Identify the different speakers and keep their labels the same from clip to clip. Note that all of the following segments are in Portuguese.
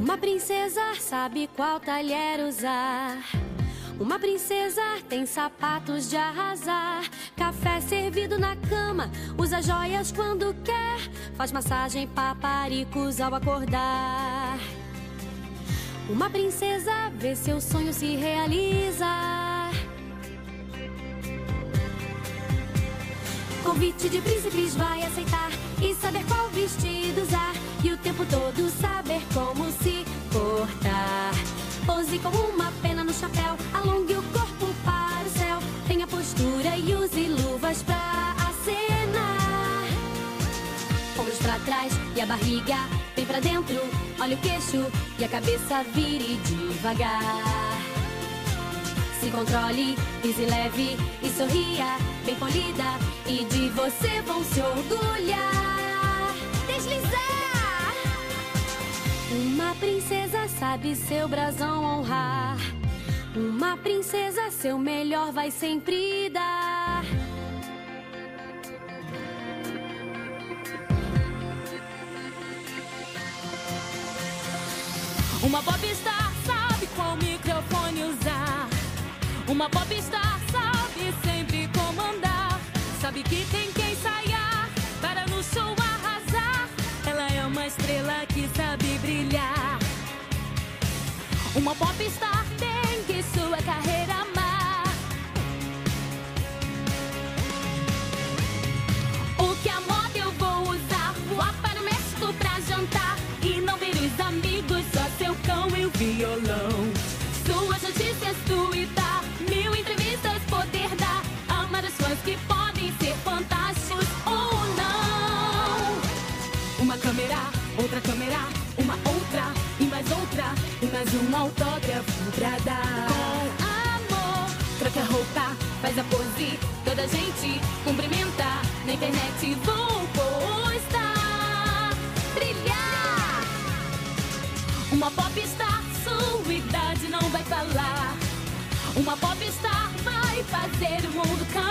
Speaker 1: Uma princesa sabe qual talher usar. Uma princesa tem sapatos de arrasar. Café servido na cama, usa joias quando quer. Faz massagem paparicos ao acordar. Uma princesa vê seu sonho se realizar. Convite de príncipes vai aceitar e saber qual vestido usar. E o tempo todo saber como. Pose com uma pena no chapéu, alongue o corpo para o céu. Tenha postura e use luvas pra acenar. Ombros pra trás e a barriga vem pra dentro. Olha o queixo e a cabeça vire devagar. Se controle, pise leve e sorria, bem polida. E de você vão se orgulhar. Uma princesa sabe seu brasão honrar. Uma princesa, seu melhor vai sempre dar.
Speaker 2: Uma popstar sabe qual microfone usar. Uma popstar sabe sempre comandar. Sabe que tem estrela que sabe brilhar. Uma popstar tem que sua carreira amar. O que a moda eu vou usar? Voar para o México pra jantar. E não ver os amigos, só seu cão e o violão. Suas notícias tuitar, mil entrevistas poder dar. Amar os fãs que podem ser fantásticos ou não. Uma câmera, outra câmera, uma outra e mais outra e mais um autógrafo pra dar. Com amor, troca roupa, faz a pose, toda gente cumprimenta. Na internet vou postar, brilhar. Uma popstar, sua idade não vai falar. Uma popstar vai fazer o mundo cantar.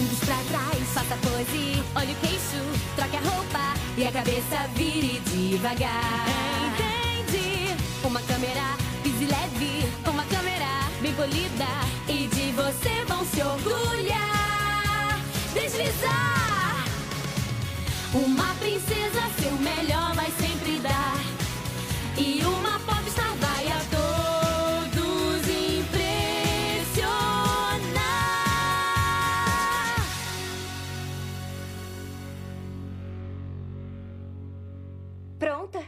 Speaker 2: Ombros pra trás, faça pose, olha o queixo, troque a roupa e a cabeça vire devagar. Entendi. Uma câmera, pise leve, uma câmera bem polida e de você vão se orgulhar. Deslizar. Uma princesa,
Speaker 3: Pronta?